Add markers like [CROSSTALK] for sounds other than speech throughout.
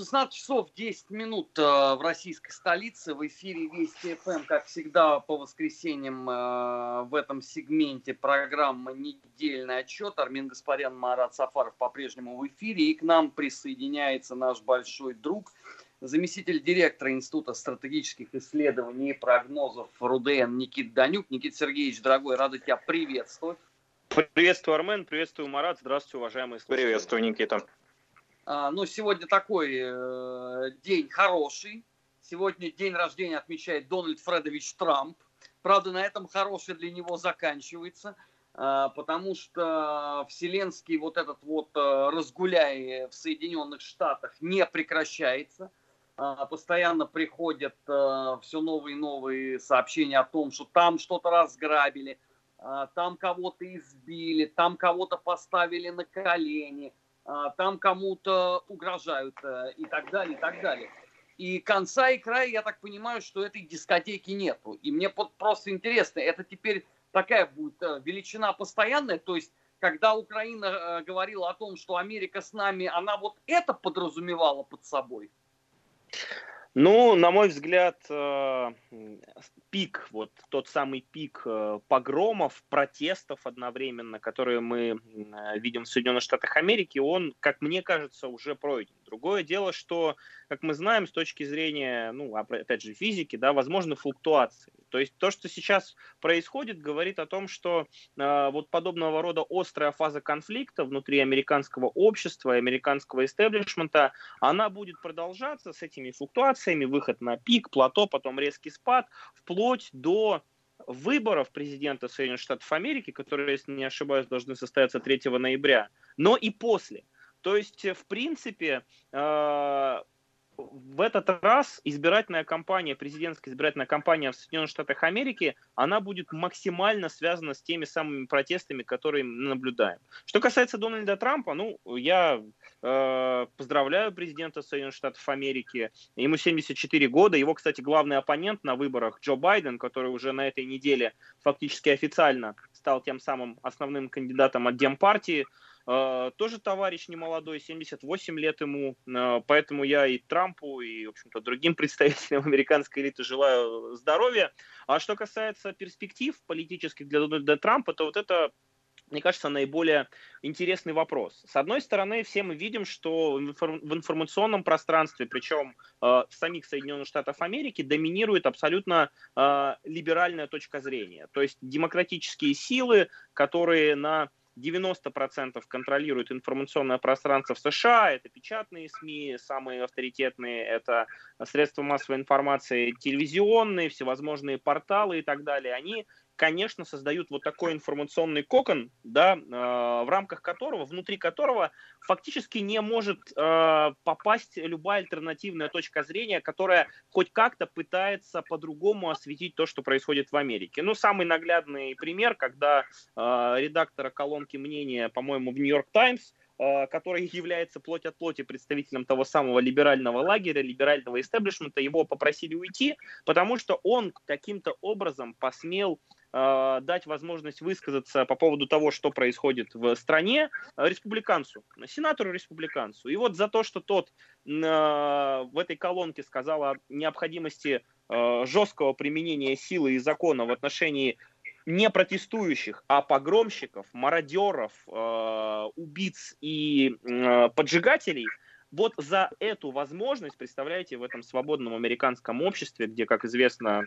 16 часов 10 минут э, в российской столице. В эфире Вести ФМ, как всегда, по воскресеньям э, в этом сегменте программы «Недельный отчет». Армин Гаспарян, Марат Сафаров по-прежнему в эфире. И к нам присоединяется наш большой друг, заместитель директора Института стратегических исследований и прогнозов РУДН Никит Данюк. Никит Сергеевич, дорогой, рада тебя приветствовать. Приветствую, Армен, приветствую, Марат. Здравствуйте, уважаемые слушатели. Приветствую, Никита. А, ну, сегодня такой э, день хороший. Сегодня день рождения отмечает Дональд Фредович Трамп. Правда, на этом хороший для него заканчивается, э, потому что вселенский вот этот вот э, разгуляй в Соединенных Штатах не прекращается. Э, постоянно приходят э, все новые и новые сообщения о том, что там что-то разграбили, там кого-то избили, там кого-то поставили на колени – а, там кому-то угрожают э, и так далее, и так далее. И конца и края, я так понимаю, что этой дискотеки нету. И мне просто интересно, это теперь такая будет э, величина постоянная, то есть когда Украина э, говорила о том, что Америка с нами, она вот это подразумевала под собой? Ну, на мой взгляд, пик, вот тот самый пик погромов, протестов одновременно, которые мы видим в Соединенных Штатах Америки, он, как мне кажется, уже пройден. Другое дело, что, как мы знаем, с точки зрения, ну, опять же, физики, да, возможны флуктуации. То есть то, что сейчас происходит, говорит о том, что э, вот подобного рода острая фаза конфликта внутри американского общества, американского истеблишмента, она будет продолжаться с этими флуктуациями, выход на пик, плато, потом резкий спад, вплоть до выборов президента Соединенных Штатов Америки, которые, если не ошибаюсь, должны состояться 3 ноября, но и после. То есть, в принципе, э, в этот раз избирательная кампания, президентская избирательная кампания в Соединенных Штатах Америки, она будет максимально связана с теми самыми протестами, которые мы наблюдаем. Что касается Дональда Трампа, ну, я э, поздравляю президента Соединенных Штатов Америки. Ему 74 года. Его, кстати, главный оппонент на выборах Джо Байден, который уже на этой неделе фактически официально стал тем самым основным кандидатом от Демпартии, Э, тоже товарищ немолодой, 78 лет ему, э, поэтому я и Трампу, и, в общем-то, другим [LAUGHS] представителям американской элиты желаю здоровья. А что касается перспектив политических для Дональда Трампа, то вот это мне кажется, наиболее интересный вопрос. С одной стороны, все мы видим, что в информационном пространстве, причем э, самих Соединенных Штатах Америки, доминирует абсолютно э, либеральная точка зрения. То есть демократические силы, которые на 90% контролируют информационное пространство в США, это печатные СМИ, самые авторитетные, это средства массовой информации телевизионные, всевозможные порталы и так далее, они конечно, создают вот такой информационный кокон, да, э, в рамках которого, внутри которого фактически не может э, попасть любая альтернативная точка зрения, которая хоть как-то пытается по-другому осветить то, что происходит в Америке. Ну, самый наглядный пример, когда э, редактора колонки мнения, по-моему, в Нью-Йорк Таймс, который является плоть от плоти представителем того самого либерального лагеря, либерального истеблишмента, его попросили уйти, потому что он каким-то образом посмел дать возможность высказаться по поводу того, что происходит в стране, республиканцу, сенатору-республиканцу. И вот за то, что тот э, в этой колонке сказал о необходимости э, жесткого применения силы и закона в отношении не протестующих, а погромщиков, мародеров, э, убийц и э, поджигателей, вот за эту возможность, представляете, в этом свободном американском обществе, где, как известно, э,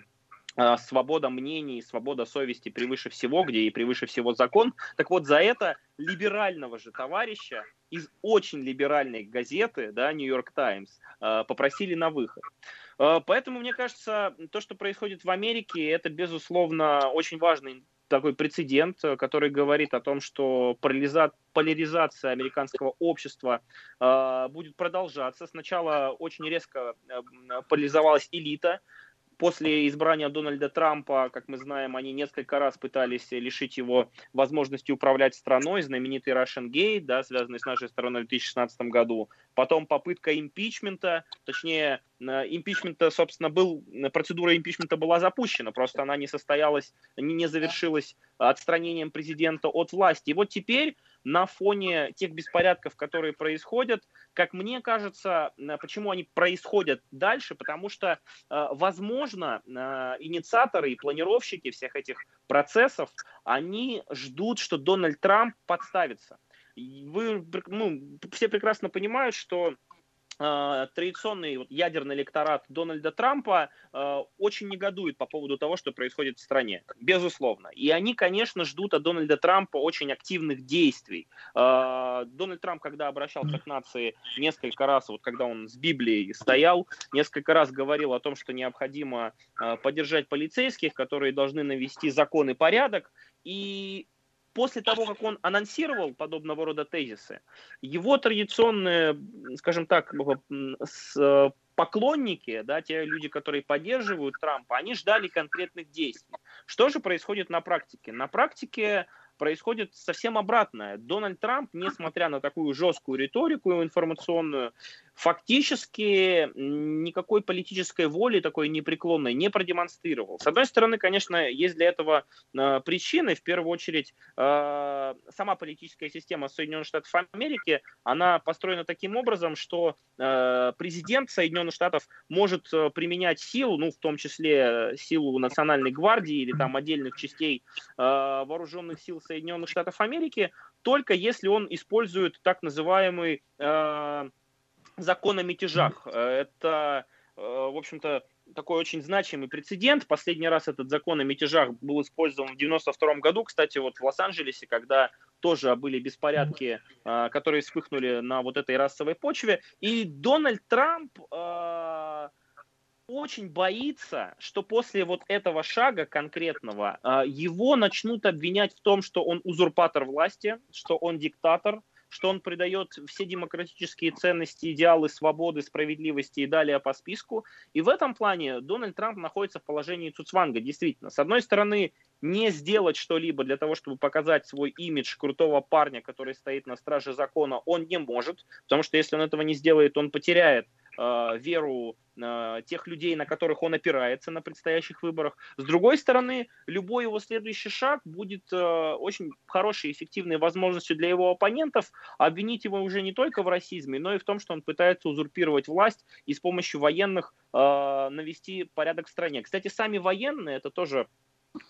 свобода мнений, свобода совести превыше всего, где и превыше всего закон, так вот за это либерального же товарища из очень либеральной газеты, да, Нью-Йорк Таймс, э, попросили на выход. Э, поэтому, мне кажется, то, что происходит в Америке, это, безусловно, очень важный такой прецедент, который говорит о том, что поляризация американского общества э, будет продолжаться. Сначала очень резко э, поляризовалась элита, После избрания Дональда Трампа, как мы знаем, они несколько раз пытались лишить его возможности управлять страной. Знаменитый Russian Gate, да, связанный с нашей стороной в 2016 году. потом попытка импичмента, точнее, импичмента, собственно, был, процедура импичмента была запущена, просто она не состоялась, не завершилась отстранением президента от власти. И вот теперь на фоне тех беспорядков, которые происходят, как мне кажется, почему они происходят дальше, потому что, возможно, инициаторы и планировщики всех этих процессов, они ждут, что Дональд Трамп подставится. Вы, ну, все прекрасно понимают, что Э, традиционный вот, ядерный электорат Дональда Трампа э, очень негодует по поводу того, что происходит в стране, безусловно. И они, конечно, ждут от Дональда Трампа очень активных действий. Э, Дональд Трамп, когда обращался к нации несколько раз, вот когда он с Библией стоял, несколько раз говорил о том, что необходимо э, поддержать полицейских, которые должны навести закон и порядок. И после того, как он анонсировал подобного рода тезисы, его традиционные, скажем так, э, поклонники, да, те люди, которые поддерживают Трампа, они ждали конкретных действий. Что же происходит на практике? На практике происходит совсем обратное. Дональд Трамп, несмотря на такую жесткую риторику информационную, фактически никакой политической воли такой непреклонной не продемонстрировал. С одной стороны, конечно, есть для этого э, причины. В первую очередь, э, сама политическая система Соединенных Штатов Америки, она построена таким образом, что э, президент Соединенных Штатов может применять силу, ну, в том числе силу Национальной гвардии или там отдельных частей вооруженных сил Соединенных Штатов Америки, только если он использует так называемый закон о мятежах. Э, это, э, в общем-то, такой очень значимый прецедент. Последний раз этот закон о мятежах был использован в 92 году, кстати, вот в Лос-Анджелесе, когда тоже были беспорядки, э, которые вспыхнули на вот этой расовой почве. И Дональд Трамп очень боится, что после вот этого шага конкретного его начнут обвинять в том, что он узурпатор власти, что он диктатор, что он придает все демократические ценности, идеалы свободы, справедливости и далее по списку. И в этом плане Дональд Трамп находится в положении Цуцванга, действительно. С одной стороны, не сделать что-либо для того, чтобы показать свой имидж крутого парня, который стоит на страже закона, он не может, потому что если он этого не сделает, он потеряет э, веру э, тех людей, на которых он опирается на предстоящих выборах. С другой стороны, любой его следующий шаг будет э, очень хорошей, эффективной возможностью для его оппонентов обвинить его уже не только в расизме, но и в том, что он пытается узурпировать власть и с помощью военных э, навести порядок в стране. Кстати, сами военные, это тоже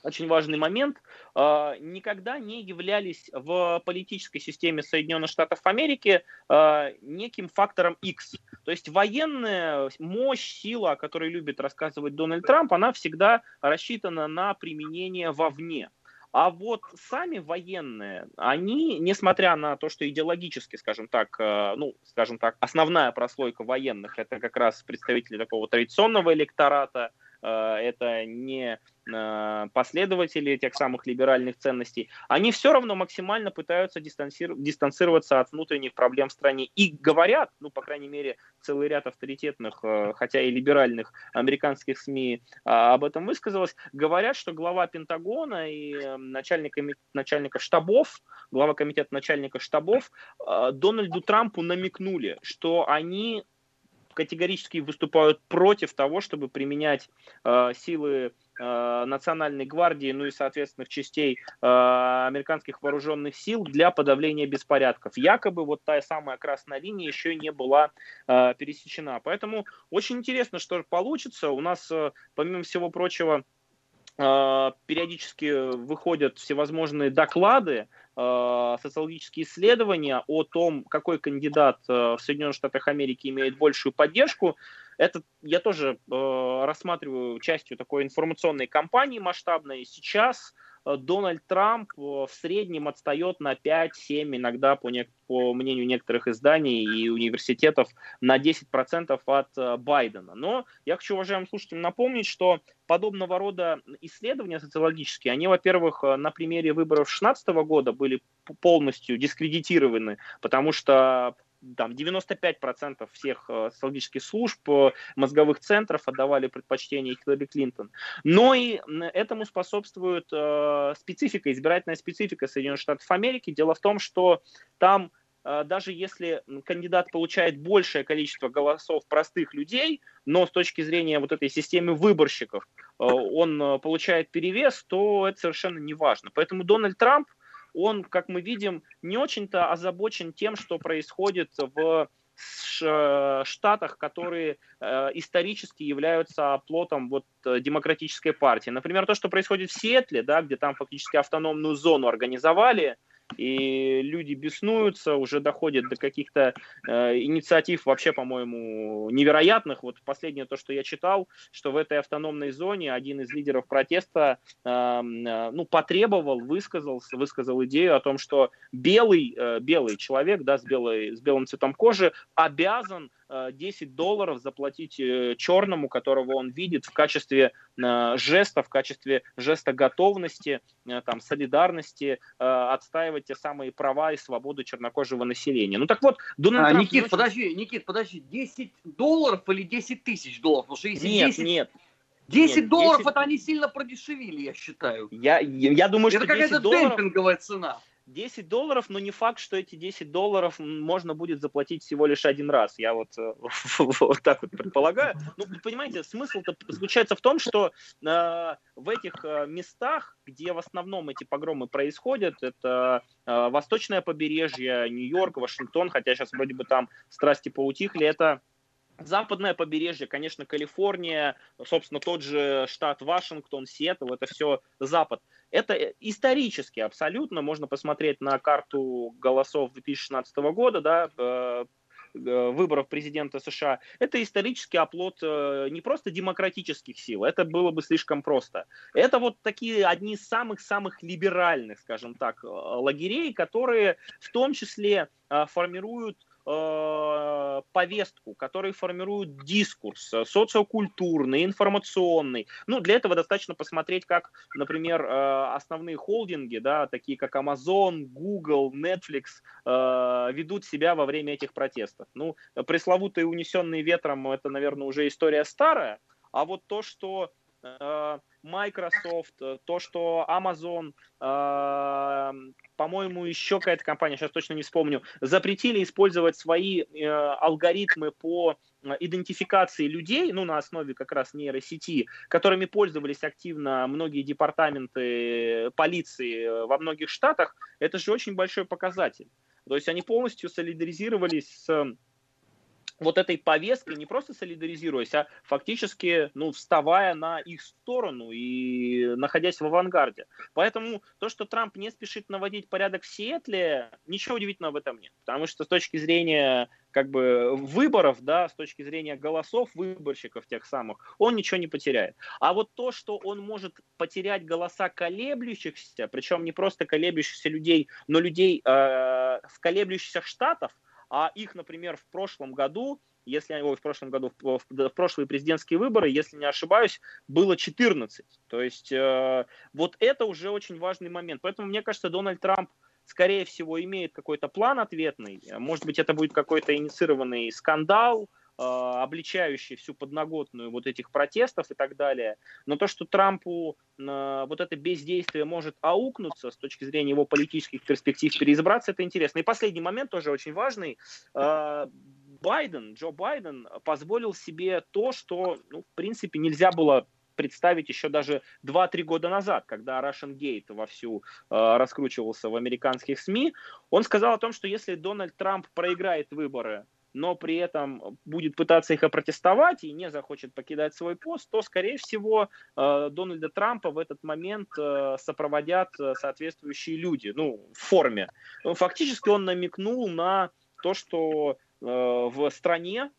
очень важный момент, а, никогда не являлись в политической системе Соединенных Штатов Америки а, неким фактором X. То есть военная мощь, сила, о которой любит рассказывать Дональд Трамп, она всегда рассчитана на применение вовне. А вот сами военные, они, несмотря на то, что идеологически, скажем так, а, ну, скажем так, основная прослойка военных, это как раз представители такого традиционного электората, это не э, последователи тех самых либеральных ценностей, они все равно максимально пытаются дистанцироваться от внутренних проблем в стране. И говорят, ну, по крайней мере, целый ряд авторитетных, э, хотя и либеральных американских СМИ об этом высказалось, говорят, что глава Пентагона и начальник начальника штабов, глава комитета начальника штабов Дональду Трампу намекнули, что они категорически выступают против того, чтобы применять э, силы э, Национальной гвардии, ну и соответственных частей э, американских вооруженных сил для подавления беспорядков. Якобы вот та самая красная линия еще не была э, пересечена. Поэтому очень интересно, что получится. У нас, э, помимо всего прочего, периодически выходят всевозможные доклады Э, социологические исследования о том, какой кандидат э, в Соединенных Штатах Америки имеет большую поддержку, это я тоже э, рассматриваю частью такой информационной кампании масштабной. Сейчас Э, Дональд Трамп э, в среднем отстает на 5-7, иногда по, не, по мнению некоторых изданий и университетов, на 10% от э, Байдена. Но я хочу уважаемым слушателям напомнить, что подобного рода исследования социологические, они, во-первых, на примере выборов 2016 года были полностью дискредитированы, потому что там 95% всех э, социологических служб, э, мозговых центров отдавали предпочтение Хиллари Клинтон. Но и этому способствует э, специфика, избирательная специфика Соединенных Штатов Америки. Дело в том, что там даже если кандидат получает большее количество голосов простых людей, но с точки зрения вот этой системы выборщиков он получает перевес, то это совершенно не важно. Поэтому Дональд Трамп, он, как мы видим, не очень-то озабочен тем, что происходит в штатах, которые э, исторически являются плотом вот э, демократической партии. Например, то, что происходит в Сиэтле, да, где там фактически автономную зону организовали, и люди беснуются, уже доходят до каких-то э, инициатив вообще, по-моему, невероятных. Вот последнее то, что я читал, что в этой автономной зоне один из лидеров протеста э, э, ну, потребовал, высказался, высказал идею о том, что белый, э, белый человек да, с, белой, с белым цветом кожи обязан 10 э, долларов заплатить э, черному, которого он видит в качестве э, жеста, в качестве жеста готовности, там, солидарности, отстаивать те самые права и свободу чернокожего населения. Ну так вот, Дональд а, Трамп... Никит, очень... подожди, Никит, подожди, 10 долларов или 10 тысяч долларов? Потому что если нет, 10... нет. 10 Нет, долларов 10... это они сильно продешевили, я считаю. Я, я, я думаю, это что 10 долларов... Это какая-то демпинговая цена. 10 долларов, но не факт, что эти 10 долларов можно будет заплатить всего лишь один раз. Я вот, э, [LAUGHS] вот так вот предполагаю. Ну, понимаете, смысл-то заключается в том, что э, в этих э, местах, где в основном эти погромы происходят, это э, восточное побережье, Нью-Йорк, Вашингтон, хотя сейчас вроде бы там страсти поутихли, это Западное побережье, конечно, Калифорния, собственно, тот же штат Вашингтон, Сиэтл, это все Запад. Это исторически абсолютно, можно посмотреть на карту голосов 2016 года, да, э, э, выборов президента США, это исторический оплот э, не просто демократических сил, это было бы слишком просто. Это вот такие одни из самых-самых либеральных, скажем так, лагерей, которые в том числе формируют э, повестку, которые формируют дискурс э, социокультурный, информационный. Ну, для этого достаточно посмотреть, как, например, э, основные холдинги, да, такие как Amazon, Google, Netflix, э, ведут себя во время этих протестов. Ну, пресловутые унесенные ветром, это, наверное, уже история старая, а вот то, что э, Microsoft, то, что Amazon, э, по-моему, еще какая-то компания, сейчас точно не вспомню, запретили использовать свои э, алгоритмы по э, идентификации людей, ну, на основе как раз нейросети, которыми пользовались активно многие департаменты полиции во многих штатах, это же очень большой показатель. То есть они полностью солидаризировались с вот этой повесткой, не просто солидаризируясь, а фактически ну, вставая на их сторону и находясь в авангарде. Поэтому то, что Трамп не спешит наводить порядок в Сиэтле, ничего удивительного в этом нет. Потому что с точки зрения как бы выборов, да, с точки зрения голосов выборщиков тех самых, он ничего не потеряет. А вот то, что он может потерять голоса колеблющихся, причем не просто колеблющихся людей, но людей э, в колеблющихся штатов, а их, например, в прошлом году, если ой, в прошлом году, в, в, прошлые президентские выборы, если не ошибаюсь, было 14. То есть э, вот это уже очень важный момент. Поэтому мне кажется, Дональд Трамп скорее всего, имеет какой-то план ответный. Может быть, это будет какой-то инициированный скандал, обличающий всю подноготную вот этих протестов и так далее. Но то, что Трампу э, вот это бездействие может аукнуться с точки зрения его политических перспектив переизбраться, это интересно. И последний момент тоже очень важный. Э, Байден, Джо Байден позволил себе то, что, ну, в принципе, нельзя было представить еще даже 2-3 года назад, когда Russian Gate вовсю э, раскручивался в американских СМИ. Он сказал о том, что если Дональд Трамп проиграет выборы но при этом будет пытаться их опротестовать и не захочет покидать свой пост, то, скорее всего, э, Дональда Трампа в этот момент э, сопроводят э, соответствующие люди, ну, в форме. Фактически он намекнул на то, что в стране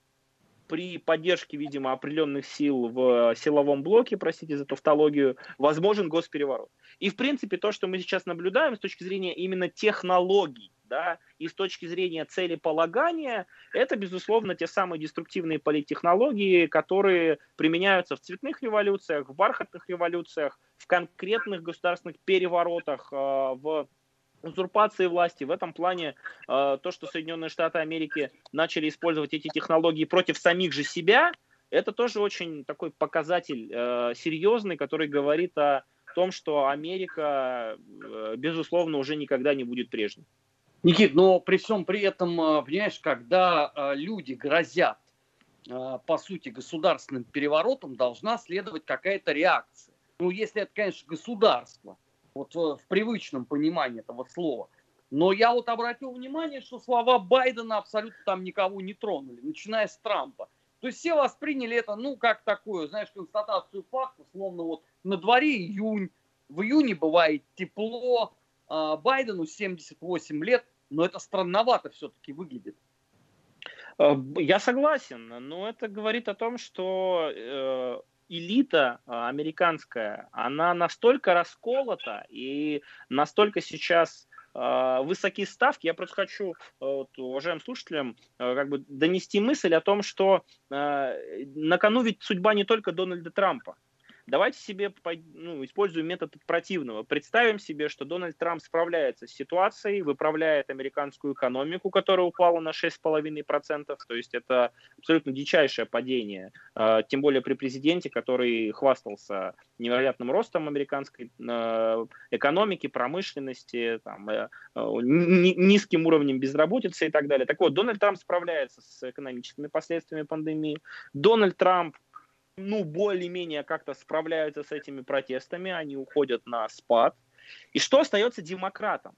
при поддержке, видимо, определенных сил в силовом блоке, простите за тавтологию, возможен госпереворот. И, в принципе, то, что мы сейчас наблюдаем с точки зрения именно технологий, да, и с точки зрения целеполагания, это, безусловно, те самые деструктивные политтехнологии, которые применяются в цветных революциях, в бархатных революциях, в конкретных государственных переворотах, э, в узурпации власти. В этом плане э, то, что Соединенные Штаты Америки начали использовать эти технологии против самих же себя, это тоже очень такой показатель э, серьезный, который говорит о том, что Америка, безусловно, уже никогда не будет прежней. Никит, но при всем при этом, э, понимаешь, когда э, люди грозят, э, по сути, государственным переворотом, должна следовать какая-то реакция. Ну, если это, конечно, государство, вот в привычном понимании этого слова. Но я вот обратил внимание, что слова Байдена абсолютно там никого не тронули, начиная с Трампа. То есть все восприняли это, ну, как такую, знаешь, констатацию факта, словно вот на дворе июнь, в июне бывает тепло, а Байдену 78 лет, но это странновато все-таки выглядит. Э, я согласен, но это говорит о том, что э, элита э, американская, она настолько расколота и настолько сейчас высокие ставки. Я просто хочу вот, уважаемым слушателям как бы донести мысль о том, что на кону ведь судьба не только Дональда Трампа. Давайте себе ну, используем метод противного. Представим себе, что Дональд Трамп справляется с ситуацией, выправляет американскую экономику, которая упала на 6,5%. То есть это абсолютно дичайшее падение. А, тем более при президенте, который хвастался невероятным ростом американской а, экономики, промышленности, там, э, низким уровнем безработицы и так далее. Так вот, Дональд Трамп справляется с экономическими последствиями пандемии. Дональд Трамп ну, более-менее как-то справляются с этими протестами, они уходят на спад. И что остается демократам?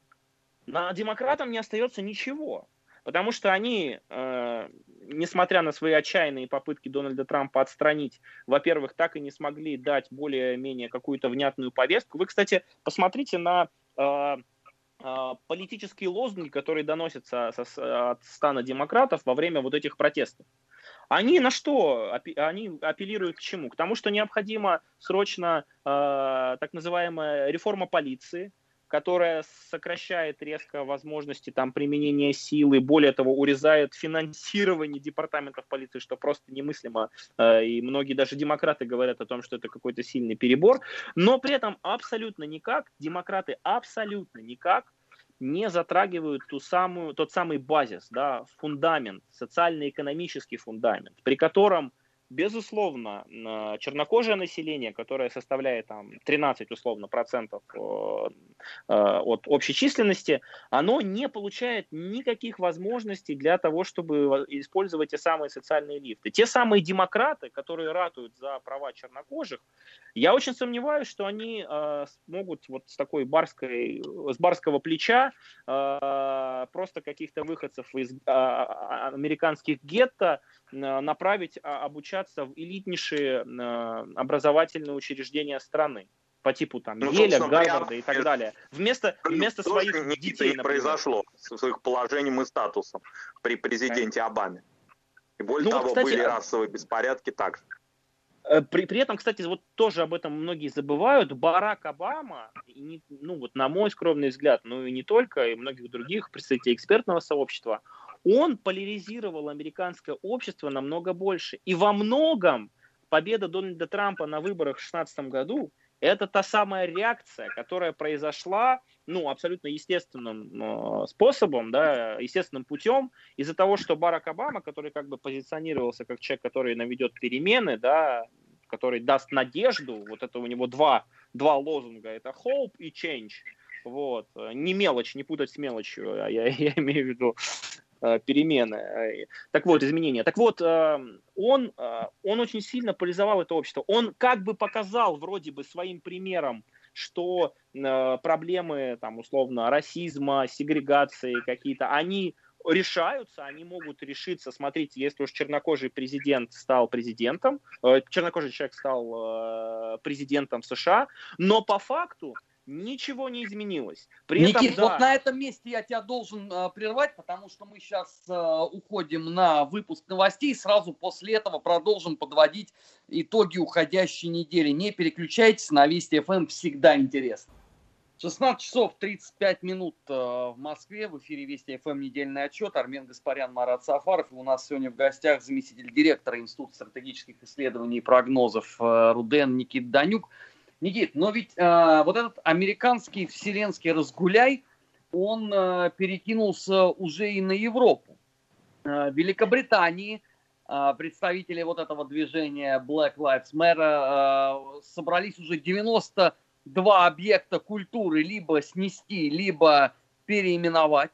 На демократам не остается ничего, потому что они, э, несмотря на свои отчаянные попытки Дональда Трампа отстранить, во-первых, так и не смогли дать более-менее какую-то внятную повестку. Вы, кстати, посмотрите на э, э, политические лозунги, которые доносятся со, от стана демократов во время вот этих протестов. Они на что? Они апеллируют к чему? К тому, что необходима срочно э, так называемая реформа полиции, которая сокращает резко возможности там, применения силы, более того, урезает финансирование департаментов полиции, что просто немыслимо. Э, и многие даже демократы говорят о том, что это какой-то сильный перебор. Но при этом абсолютно никак, демократы абсолютно никак не затрагивают ту самую, тот самый базис, да, фундамент, социально-экономический фундамент, при котором Безусловно, чернокожее население, которое составляет там 13 условно процентов э, от общей численности, оно не получает никаких возможностей для того, чтобы использовать те самые социальные лифты. Те самые демократы, которые ратуют за права чернокожих, я очень сомневаюсь, что они э, смогут вот с такой барской, с барского плеча э, просто каких-то выходцев из американских гетто направить обучаться в элитнейшие образовательные учреждения страны по типу там ну, Еля, Гарварда и так далее. Вместо, вместо своих детей, не произошло с их положением и статусом при президенте Обаме. И более ну, того, кстати, были а расовые беспорядки также. Э, при, при этом, кстати, вот тоже об этом многие забывают. Барак Обама, не, ну вот на мой скромный взгляд, ну и не только, и многих других представителей экспертного сообщества, он поляризировал американское общество намного больше. И во многом победа Дональда Трампа на выборах в 2016 году это та самая реакция, которая произошла, ну, абсолютно естественным э, способом, да, естественным путем, из-за того, что Барак Обама, который как бы позиционировался как человек, который наведет перемены, да, который даст надежду, вот это у него два, два лозунга, это hope и change, вот, не мелочь, не путать с мелочью, а я, [LAUGHS] я имею в виду Э, перемены, э, так вот, изменения. Так вот, э, он, он очень сильно поляризовал это общество. Он как бы показал вроде бы своим примером, что проблемы, там, условно, расизма, сегрегации какие-то, они решаются, они могут решиться. Смотрите, если уж чернокожий президент стал президентом, чернокожий человек стал президентом США, но по факту ничего не изменилось. При Никит, этом, да. вот на этом месте я тебя должен э, прервать, потому что мы сейчас э, уходим на выпуск новостей, сразу после этого продолжим подводить итоги уходящей недели. Не переключайтесь, на Вести ФМ эм всегда интересно. 16 часов 35 минут э, в Москве. В эфире Вести ФМ эм недельный отчет. Армен Гаспарян, Марат Сафаров. И у нас сегодня в гостях заместитель директора Института стратегических исследований и прогнозов э, Руден Никит Данюк. Никит, но ведь э, вот этот американский вселенский разгуляй, он э, перекинулся уже и на Европу. Э, Великобритании э, представители вот этого движения Black Lives Matter э, собрались уже 92 объекта культуры либо снести, либо переименовать.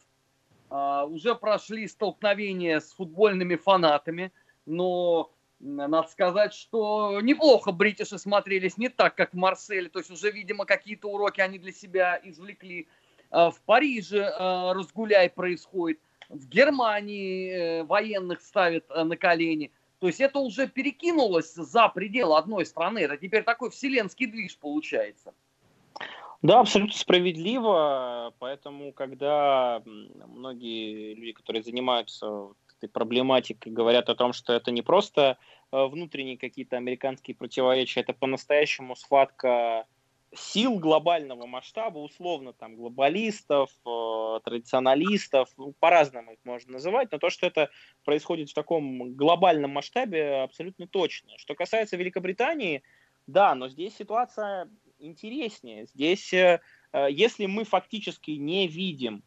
уже прошли столкновения с футбольными фанатами, но надо сказать, что неплохо бритиши смотрелись, не так, как в Марселе. То есть уже, видимо, какие-то уроки они для себя извлекли. А, в Париже а, разгуляй происходит. В Германии э, военных ставят э, на колени. То есть это уже перекинулось за пределы одной страны. Это теперь такой вселенский движ получается. Да, абсолютно справедливо. Поэтому, когда многие люди, которые занимаются этой проблематикой, говорят о том, что это не просто э, внутренние какие-то американские противоречия, это по-настоящему схватка сил глобального масштаба, условно там глобалистов, э, традиционалистов, ну, по-разному их можно называть, но то, что это происходит в таком глобальном масштабе, абсолютно точно. Что касается Великобритании, да, но здесь ситуация интереснее. Здесь, э, если мы фактически не видим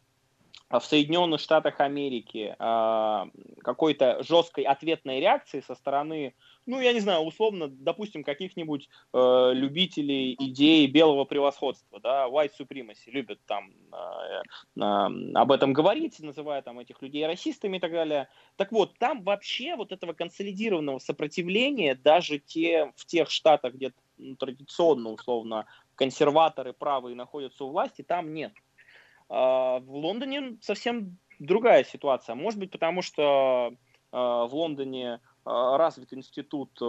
в Соединенных Штатах Америки э, какой-то жесткой ответной реакции со стороны, ну, я не знаю, условно, допустим, каких-нибудь э, любителей идеи белого превосходства, да, white supremacy, любят там э, э, об этом говорить, называя там этих людей расистами и так далее. Так вот, там вообще вот этого консолидированного сопротивления даже те, в тех штатах, где ну, традиционно, условно, консерваторы правые находятся у власти, там нет. А, в Лондоне совсем другая ситуация. Может быть, потому что а, в Лондоне развит институт э,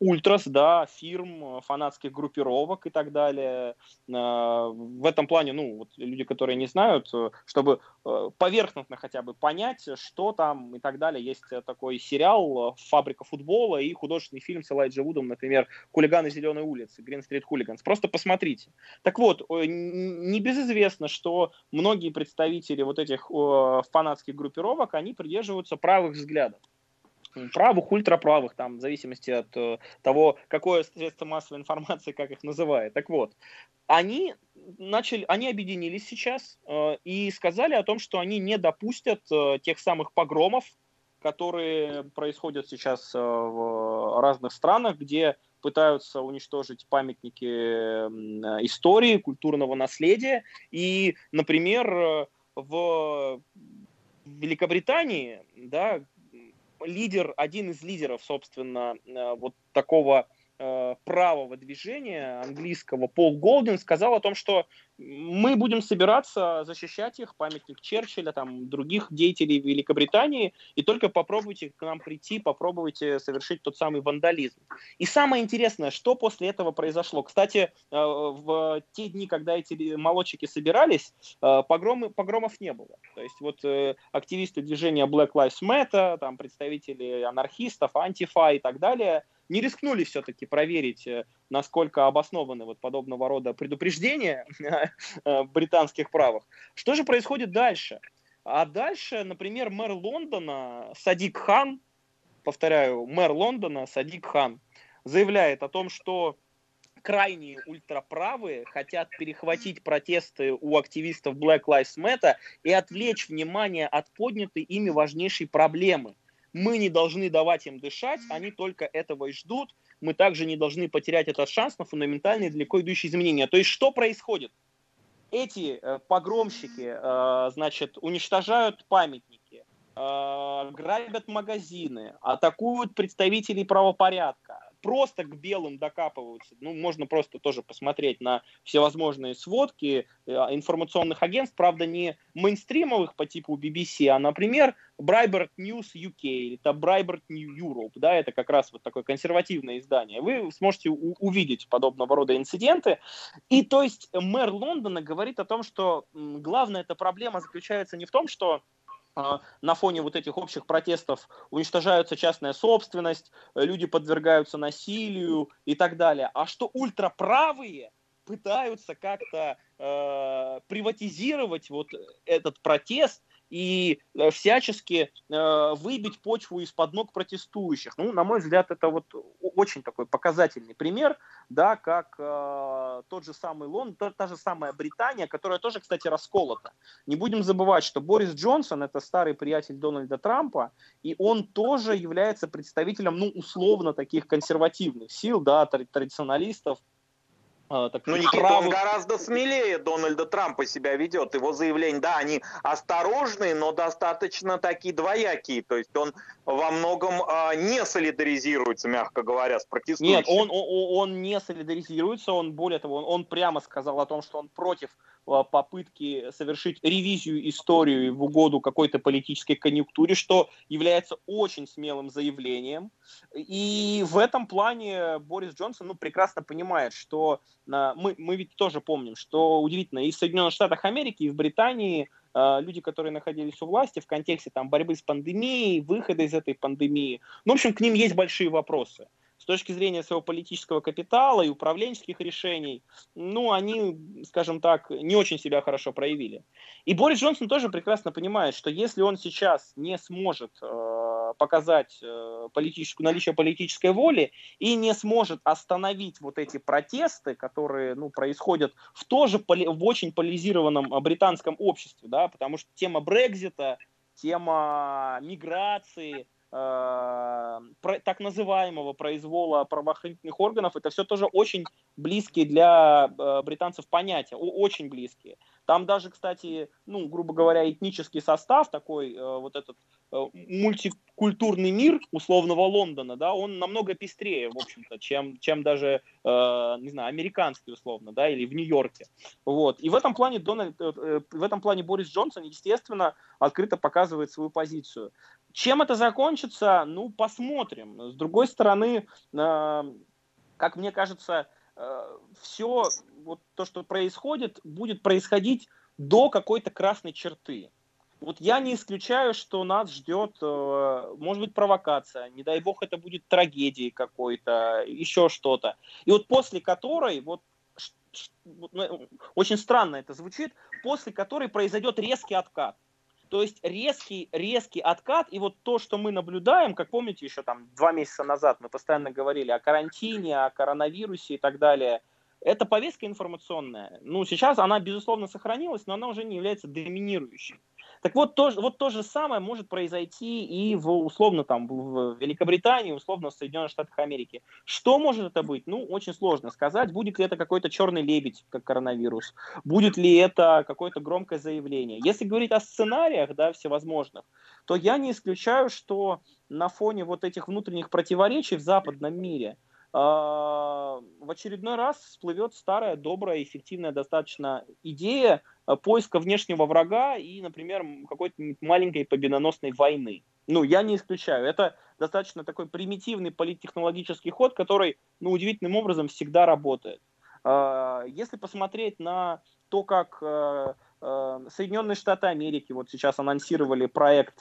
ультрас, да, фирм, фанатских группировок и так далее. А, в этом плане, ну, вот люди, которые не знают, э, чтобы э, поверхностно хотя бы понять, что там и так далее. Есть такой сериал «Фабрика футбола» и художественный фильм с Элайджи Вудом, например, «Хулиганы Зеленой улицы», «Green Street Hooligans». Просто посмотрите. Так вот, не безызвестно, что многие представители вот этих фанатских группировок, они придерживаются правых взглядов правых, ультраправых, там, в зависимости от э, того, какое средство массовой информации, как их называют. Так вот, они начали, они объединились сейчас э, и сказали о том, что они не допустят э, тех самых погромов, которые происходят сейчас э, в разных странах, где пытаются уничтожить памятники истории, культурного наследия. И, например, э, в Великобритании, да, лидер, один из лидеров, собственно, э, вот такого правого движения английского Пол Голдин сказал о том, что мы будем собираться защищать их, памятник Черчилля, там, других деятелей Великобритании, и только попробуйте к нам прийти, попробуйте совершить тот самый вандализм. И самое интересное, что после этого произошло. Кстати, э, в те дни, когда эти молодчики собирались, э, погромы, погромов не было. То есть вот активисты движения Black Lives Matter, там, представители анархистов, антифа и так далее – не рискнули все-таки проверить, э, насколько обоснованы вот подобного рода предупреждения [LAUGHS] э, британских правах. Что же происходит дальше? А дальше, например, мэр Лондона Садик Хан, повторяю, мэр Лондона Садик Хан заявляет о том, что крайние ультраправые хотят перехватить протесты у активистов Black Lives Matter и отвлечь внимание от поднятой ими важнейшей проблемы – мы не должны давать им дышать, они только этого и ждут. Мы также не должны потерять этот шанс на фундаментальные далеко идущие изменения. То есть что происходит? Эти э, погромщики, э, значит, уничтожают памятники, э, грабят магазины, атакуют представителей правопорядка, просто к белым докапываются. Ну, можно просто тоже посмотреть на всевозможные сводки э, информационных агентств, правда, не мейнстримовых по типу BBC, а, например, Breitbart News UK там Breitbart New Europe, да, это как раз вот такое консервативное издание. Вы сможете увидеть подобного рода инциденты. И то есть мэр Лондона говорит о том, что главная эта проблема заключается не в том, что на фоне вот этих общих протестов уничтожается частная собственность, люди подвергаются насилию и так далее. А что ультраправые пытаются как-то э, приватизировать вот этот протест и э, всячески э, выбить почву из-под ног протестующих. Ну, на мой взгляд, это вот очень такой показательный пример, да, как э, тот же самый Лондон, та, та же самая Британия, которая тоже, кстати, расколота. Не будем забывать, что Борис Джонсон это старый приятель Дональда Трампа, и он тоже является представителем, ну, условно таких консервативных сил, да, традиционалистов, так ну, Никита, правых... он гораздо смелее Дональда Трампа себя ведет. Его заявления, да, они осторожные, но достаточно такие двоякие. То есть он во многом а, не солидаризируется, мягко говоря, с протестующими. Нет, он, он, он не солидаризируется, он более того, он, он прямо сказал о том, что он против а, попытки совершить ревизию истории в угоду какой-то политической конъюнктуре, что является очень смелым заявлением. И в этом плане Борис Джонсон ну, прекрасно понимает, что мы, мы ведь тоже помним, что удивительно, и в Соединенных Штатах Америки, и в Британии а, люди, которые находились у власти в контексте там, борьбы с пандемией, выхода из этой пандемии, ну, в общем, к ним есть большие вопросы. Точки зрения своего политического капитала и управленческих решений, ну, они, скажем так, не очень себя хорошо проявили. И Борис Джонсон тоже прекрасно понимает, что если он сейчас не сможет э, показать э, политическую, наличие политической воли и не сможет остановить вот эти протесты, которые ну, происходят в тоже в очень поляризированном э, британском обществе, да, потому что тема Брекзита, тема миграции, э, так называемого произвола правоохранительных органов, это все тоже очень близкие для э, британцев понятия, очень близкие. Там даже, кстати, ну, грубо говоря, этнический состав, такой э, вот этот э, мультикультурный мир условного Лондона, да, он намного пестрее, в общем-то, чем, чем даже, э, не знаю, американский условно, да, или в Нью-Йорке. Вот. И в этом плане Дональд, э, э, в этом плане Борис Джонсон, естественно, открыто показывает свою позицию. Чем это закончится, ну, посмотрим. С другой стороны, э, как мне кажется, э, все вот то, что происходит, будет происходить до какой-то красной черты. Вот я не исключаю, что нас ждет, э, может быть, провокация, не дай бог это будет трагедией какой-то, еще что-то. И вот после которой, вот ну, очень странно это звучит, после которой произойдет резкий откат. То есть резкий, резкий откат, и вот то, что мы наблюдаем, как помните, еще там два месяца назад мы постоянно говорили о карантине, о коронавирусе и так далее, это повестка информационная. Ну, сейчас она, безусловно, сохранилась, но она уже не является доминирующей. Так вот, то, вот то же самое может произойти и в, условно, там, в Великобритании, условно, в Соединенных Штатах Америки. Что может это быть? Ну, очень сложно сказать. Будет ли это какой-то черный лебедь, как коронавирус? Будет ли это какое-то громкое заявление? Если говорить о сценариях, да, всевозможных, то я не исключаю, что на фоне вот этих внутренних противоречий в западном мире – в очередной раз всплывет старая, добрая, эффективная достаточно идея а, поиска внешнего врага и, например, какой-то маленькой победоносной войны. Ну, я не исключаю. Это достаточно такой примитивный политтехнологический ход, который, ну, удивительным образом всегда работает. А, если посмотреть на то, как Соединенные Штаты Америки вот сейчас анонсировали проект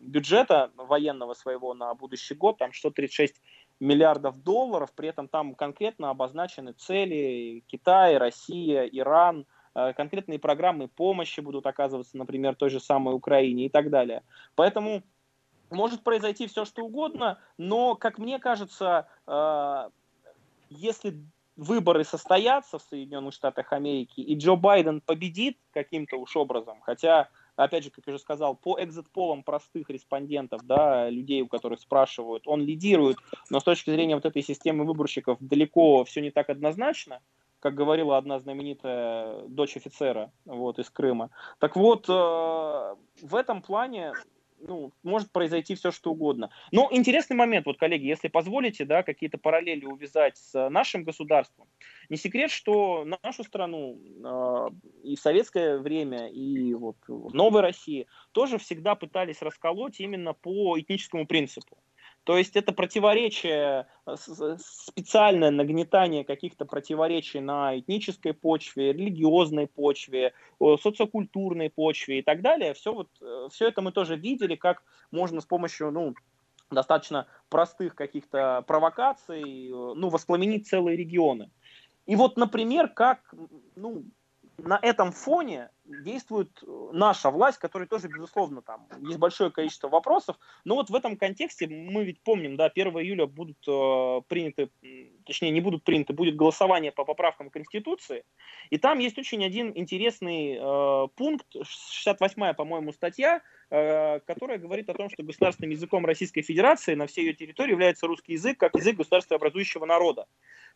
бюджета военного своего на будущий год, там 136 миллиардов долларов, при этом там конкретно обозначены цели Китай, Россия, Иран, э, конкретные программы помощи будут оказываться, например, той же самой Украине и так далее. Поэтому может произойти все, что угодно, но, как мне кажется, э, если выборы состоятся в Соединенных Штатах Америки, и Джо Байден победит каким-то уж образом, хотя опять же, как я уже сказал, по экзит-полам простых респондентов, да, людей, у которых спрашивают, он лидирует, но с точки зрения вот этой системы выборщиков далеко все не так однозначно, как говорила одна знаменитая дочь офицера вот, из Крыма. Так вот, э, в этом плане ну, может произойти все, что угодно. Но интересный момент, вот, коллеги, если позволите, да, какие-то параллели увязать с нашим государством. Не секрет, что нашу страну э, и в советское время, и вот в Новой России тоже всегда пытались расколоть именно по этническому принципу. То есть это противоречие, э, специальное нагнетание каких-то противоречий на этнической почве, религиозной почве, социокультурной почве и так далее. Все, вот, э, все это мы тоже видели, как можно с помощью ну, достаточно простых каких-то провокаций э, ну, воспламенить целые регионы. И вот, например, как ну, на этом фоне действует э, наша власть, которая тоже, безусловно, там есть большое количество вопросов. Но вот в этом контексте мы ведь помним, да, 1 июля будут э, приняты точнее не будут приняты, будет голосование по поправкам Конституции. И там есть очень один интересный э, пункт, 68-я, по-моему, статья, э, которая говорит о том, что государственным языком Российской Федерации на всей ее территории является русский язык как язык государства образующего народа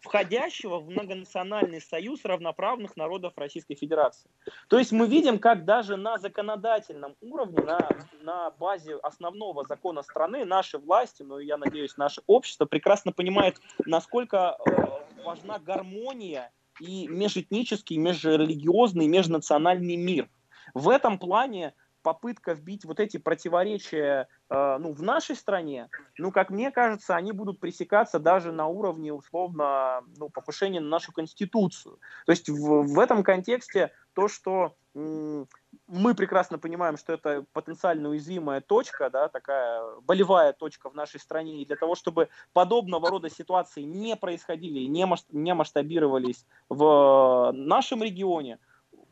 входящего в многонациональный союз равноправных народов Российской Федерации. То есть мы видим, как даже на законодательном уровне, на, на базе основного закона страны, наши власти, ну я надеюсь, наше общество прекрасно понимает, насколько э, важна гармония и межэтнический, межрелигиозный, межнациональный мир. В этом плане попытка вбить вот эти противоречия э, ну, в нашей стране, ну, как мне кажется, они будут пресекаться даже на уровне, условно, ну, повышения на нашу Конституцию. То есть в, в этом контексте то, что мы прекрасно понимаем, что это потенциально уязвимая точка, да, такая болевая точка в нашей стране, и для того, чтобы подобного рода ситуации не происходили, не, не масштабировались в нашем регионе,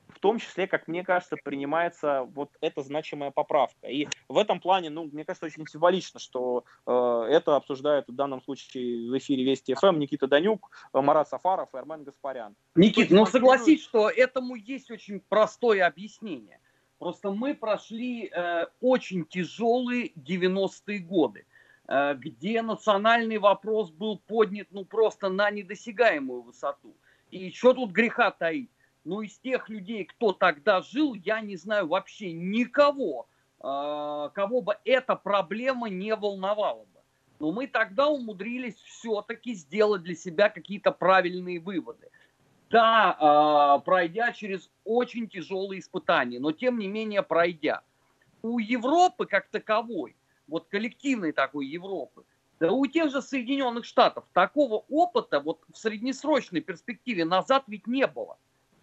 в том числе, как мне кажется, принимается вот эта значимая поправка. И в этом плане, ну, мне кажется, очень символично, что э, это обсуждают в данном случае в эфире Вести ФМ Никита Данюк, Марат Сафаров и Армен Гаспарян. Никит, ну согласись, что этому есть очень простое объяснение. Просто мы прошли э, очень тяжелые 90-е годы, э, где национальный вопрос был поднят ну просто на недосягаемую высоту. И что тут греха таить? Но из тех людей, кто тогда жил, я не знаю вообще никого, а, кого бы эта проблема не волновала бы. Но мы тогда умудрились все-таки сделать для себя какие-то правильные выводы. Да, а, пройдя через очень тяжелые испытания, но тем не менее пройдя. У Европы как таковой, вот коллективной такой Европы, да у тех же Соединенных Штатов такого опыта вот в среднесрочной перспективе назад ведь не было.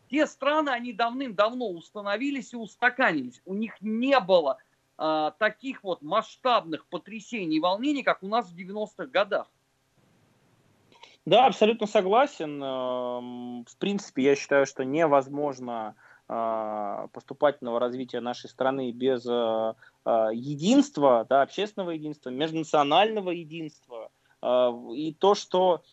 Те страны, они давным-давно установились и устаканились. У них не было а, таких вот масштабных потрясений и волнений, как у нас в 90-х годах. Да, абсолютно согласен. Эм, в принципе, я считаю, что невозможно а, поступательного развития нашей страны без э, э, единства, да, общественного единства, межнационального единства. Э, и то, что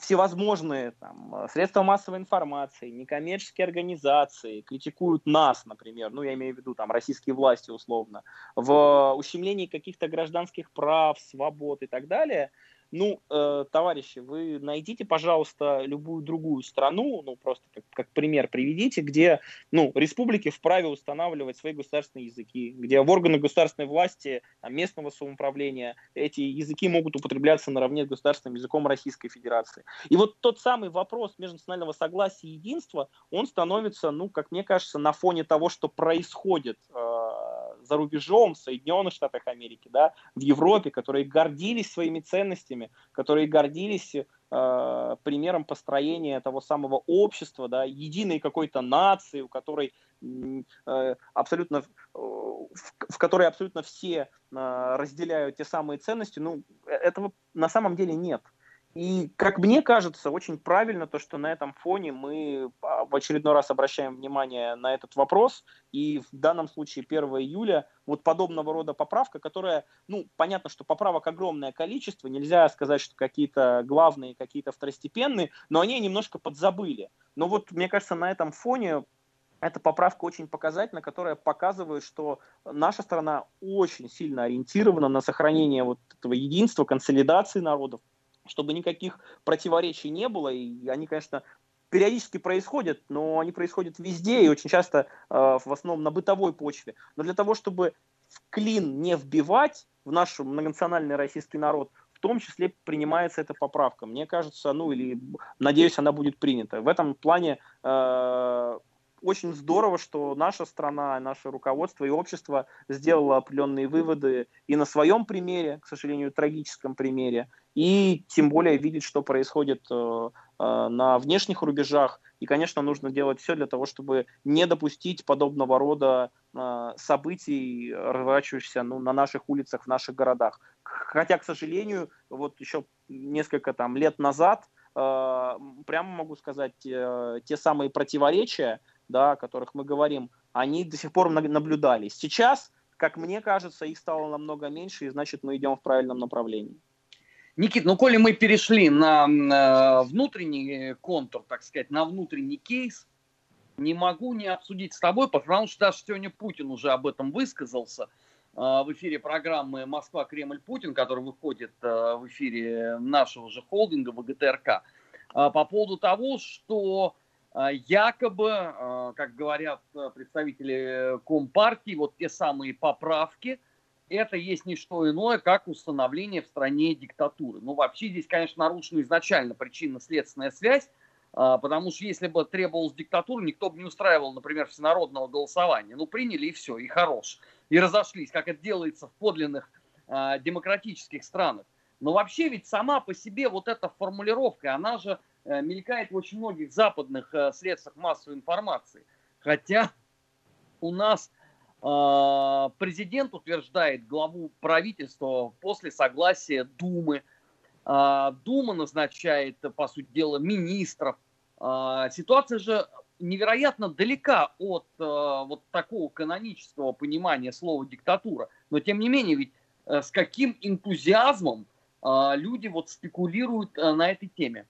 всевозможные там, средства массовой информации, некоммерческие организации критикуют нас, например, ну я имею в виду там российские власти условно, в ущемлении каких-то гражданских прав, свобод и так далее – ну, э, товарищи, вы найдите, пожалуйста, любую другую страну, ну, просто как, как пример приведите, где, ну, республики вправе устанавливать свои государственные языки, где в органах государственной власти, там, местного самоуправления эти языки могут употребляться наравне с государственным языком Российской Федерации. И вот тот самый вопрос межнационального согласия и единства, он становится, ну, как мне кажется, на фоне того, что происходит э, за рубежом, в Соединенных Штатах Америки, да, в Европе, которые гордились своими ценностями, которые гордились э, примером построения того самого общества, да, единой какой-то нации, у которой э, абсолютно, э, в, в которой абсолютно все э, разделяют те самые ценности, ну, э, этого на самом деле нет. И, как мне кажется, очень правильно то, что на этом фоне мы а, в очередной раз обращаем внимание на этот вопрос. И в данном случае 1 июля вот подобного рода поправка, которая, ну, понятно, что поправок огромное количество, нельзя сказать, что какие-то главные, какие-то второстепенные, но они немножко подзабыли. Но вот, мне кажется, на этом фоне эта поправка очень показательна, которая показывает, что наша страна очень сильно ориентирована на сохранение вот этого единства, консолидации народов, чтобы никаких противоречий не было. И они, конечно, периодически происходят, но они происходят везде и очень часто э, в основном на бытовой почве. Но для того, чтобы в клин не вбивать в наш многонациональный российский народ, в том числе принимается эта поправка. Мне кажется, ну или надеюсь, она будет принята. В этом плане э, очень здорово, что наша страна, наше руководство и общество сделало определенные выводы и на своем примере, к сожалению, трагическом примере, и тем более видеть, что происходит э, э, на внешних рубежах. И, конечно, нужно делать все для того, чтобы не допустить подобного рода э, событий, разворачивающихся ну, на наших улицах, в наших городах. Хотя, к сожалению, вот еще несколько там, лет назад, прямо могу сказать, те самые противоречия, да, о которых мы говорим, они до сих пор наблюдались. Сейчас, как мне кажется, их стало намного меньше, и значит мы идем в правильном направлении. Никит, ну коли мы перешли на э, внутренний контур, так сказать, на внутренний кейс, не могу не обсудить с тобой, потому что даже сегодня Путин уже об этом высказался – Э, в эфире программы «Москва, Кремль, Путин», которая выходит э, в эфире нашего же холдинга ВГТРК, э, по поводу того, что якобы, как говорят представители Компартии, вот те самые поправки, это есть не что иное, как установление в стране диктатуры. Ну, вообще здесь, конечно, нарушена изначально причинно-следственная связь, потому что если бы требовалась диктатура, никто бы не устраивал, например, всенародного голосования. Ну, приняли и все, и хорош и разошлись, как это делается в подлинных э, демократических странах. Но вообще ведь сама по себе вот эта формулировка, она же э, мелькает в очень многих западных э, средствах массовой информации. Хотя у нас э, президент утверждает главу правительства после согласия Думы. Э, Дума назначает, по сути дела, министров. Э, ситуация же невероятно далека от э, вот такого канонического понимания слова диктатура. Но тем не менее, ведь э, с каким энтузиазмом э, люди вот спекулируют э, на этой теме.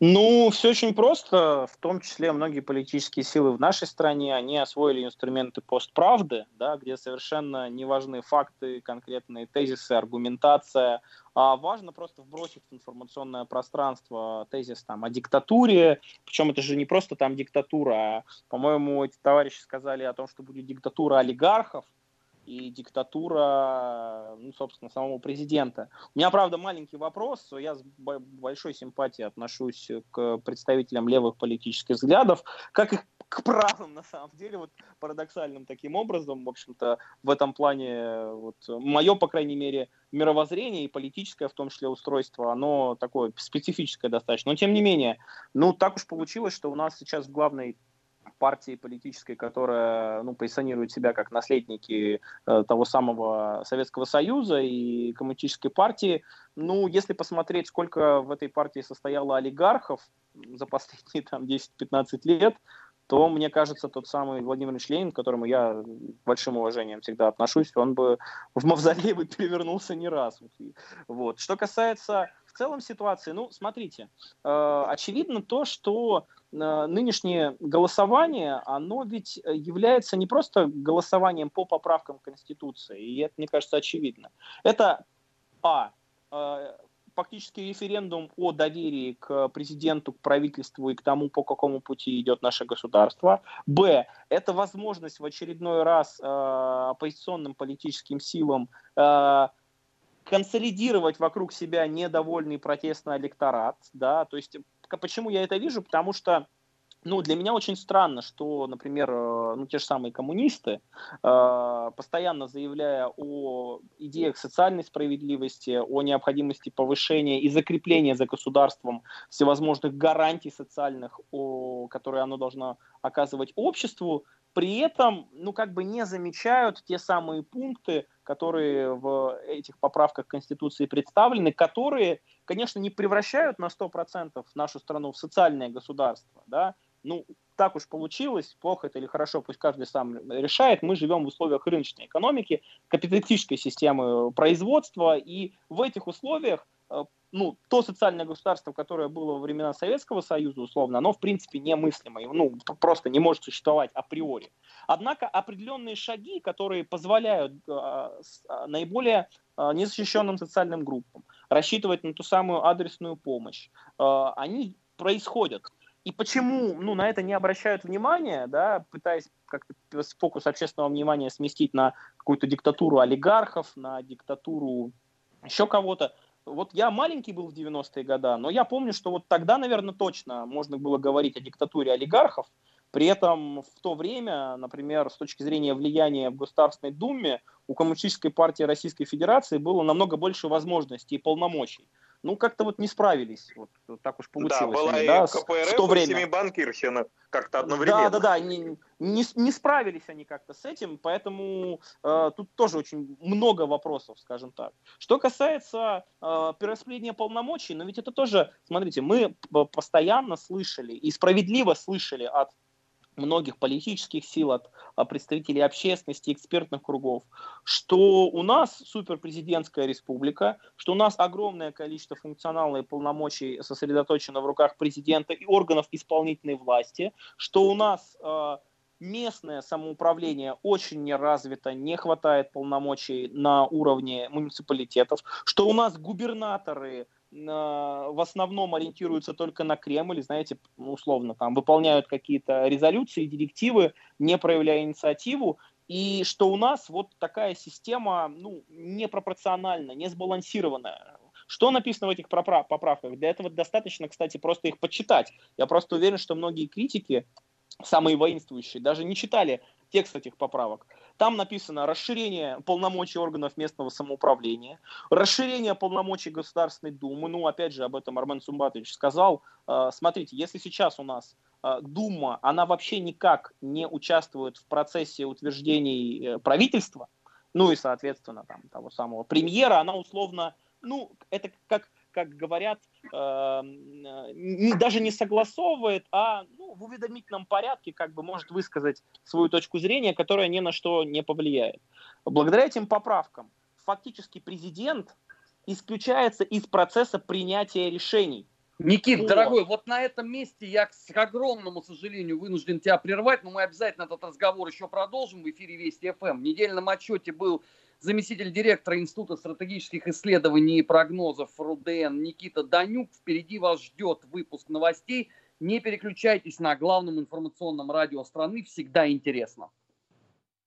Ну, все очень просто. В том числе многие политические силы в нашей стране, они освоили инструменты постправды, да, где совершенно не важны факты, конкретные тезисы, аргументация. А важно просто вбросить в информационное пространство тезис там, о диктатуре. Причем это же не просто там диктатура, а, по-моему, эти товарищи сказали о том, что будет диктатура олигархов и диктатура, ну, собственно, самого президента. У меня, правда, маленький вопрос. Я с большой симпатией отношусь к представителям левых политических взглядов, как их к правым, на самом деле, вот парадоксальным таким образом, в общем-то, в этом плане, вот, мое, по крайней мере, мировоззрение и политическое, в том числе, устройство, оно такое специфическое достаточно. Но, тем не менее, ну, так уж получилось, что у нас сейчас в главной партии политической, которая ну, позиционирует себя как наследники э, того самого Советского Союза и коммунистической партии. Ну, если посмотреть, сколько в этой партии состояло олигархов за последние там 10-15 лет, то, мне кажется, тот самый Владимир Ильич Ленин, к которому я большим уважением всегда отношусь, он бы в мавзолее бы перевернулся не раз. Вот. Что касается в целом ситуации, ну, смотрите, э, очевидно то, что нынешнее голосование, оно ведь э, является не просто голосованием по поправкам Конституции, и это, мне кажется, очевидно. Это, а, э, фактически референдум о доверии к президенту, к правительству и к тому, по какому пути идет наше государство. Б. Это возможность в очередной раз э, оппозиционным политическим силам э, консолидировать вокруг себя недовольный протестный электорат. Да? То есть почему я это вижу? Потому что ну, для меня очень странно, что, например, э, ну, те же самые коммунисты, э, постоянно заявляя о идеях социальной справедливости, о необходимости повышения и закрепления за государством всевозможных гарантий социальных, о, которые оно должно оказывать обществу, при этом, ну, как бы не замечают те самые пункты, которые в этих поправках Конституции представлены, которые, конечно, не превращают на 100% нашу страну в социальное государство, да, ну, так уж получилось, плохо это или хорошо, пусть каждый сам решает. Мы живем в условиях рыночной экономики, капиталистической системы производства, и в этих условиях ну, то социальное государство, которое было во времена Советского Союза, условно, оно, в принципе, немыслимо, ну, просто не может существовать априори. Однако определенные шаги, которые позволяют э, э, наиболее э, незащищенным социальным группам рассчитывать на ту самую адресную помощь, э, они происходят. И почему ну, на это не обращают внимания, да, пытаясь как-то фокус общественного внимания сместить на какую-то диктатуру олигархов, на диктатуру еще кого-то. Вот я маленький был в 90-е годы, но я помню, что вот тогда, наверное, точно можно было говорить о диктатуре олигархов. При этом в то время, например, с точки зрения влияния в Государственной Думе, у Коммунистической партии Российской Федерации было намного больше возможностей и полномочий ну, как-то вот не справились. Вот, вот так уж получилось. Да, была они, и да, КПРФ, в то время. и Семибанкирщина как-то одновременно. Да, да, да, не, не, не справились они как-то с этим, поэтому э, тут тоже очень много вопросов, скажем так. Что касается э, перераспределения полномочий, но ведь это тоже, смотрите, мы постоянно слышали и справедливо слышали от многих политических сил, от представителей общественности, экспертных кругов, что у нас суперпрезидентская республика, что у нас огромное количество функционала и полномочий сосредоточено в руках президента и органов исполнительной власти, что у нас э, местное самоуправление очень не развито, не хватает полномочий на уровне муниципалитетов, что у нас губернаторы в основном ориентируются только на Кремль, знаете, ну, условно, там выполняют какие-то резолюции, директивы, не проявляя инициативу, и что у нас вот такая система, ну, непропорциональна, не сбалансированная. Что написано в этих поправках? Для этого достаточно, кстати, просто их почитать. Я просто уверен, что многие критики, самые воинствующие, даже не читали текст этих поправок. Там написано расширение полномочий органов местного самоуправления, расширение полномочий Государственной Думы. Ну, опять же, об этом Армен Сумбатович сказал. А, смотрите, если сейчас у нас а, Дума, она вообще никак не участвует в процессе утверждений э, правительства, ну и, соответственно, там, того самого премьера, она условно, ну, это как как говорят, э, не, даже не согласовывает, а ну, в уведомительном порядке как бы может высказать свою точку зрения, которая ни на что не повлияет. Благодаря этим поправкам фактически президент исключается из процесса принятия решений. Никит, вот. дорогой, вот на этом месте я, к огромному сожалению, вынужден тебя прервать, но мы обязательно этот разговор еще продолжим в эфире Вести ФМ. В недельном отчете был заместитель директора Института стратегических исследований и прогнозов РУДН Никита Данюк. Впереди вас ждет выпуск новостей. Не переключайтесь на главном информационном радио страны. Всегда интересно.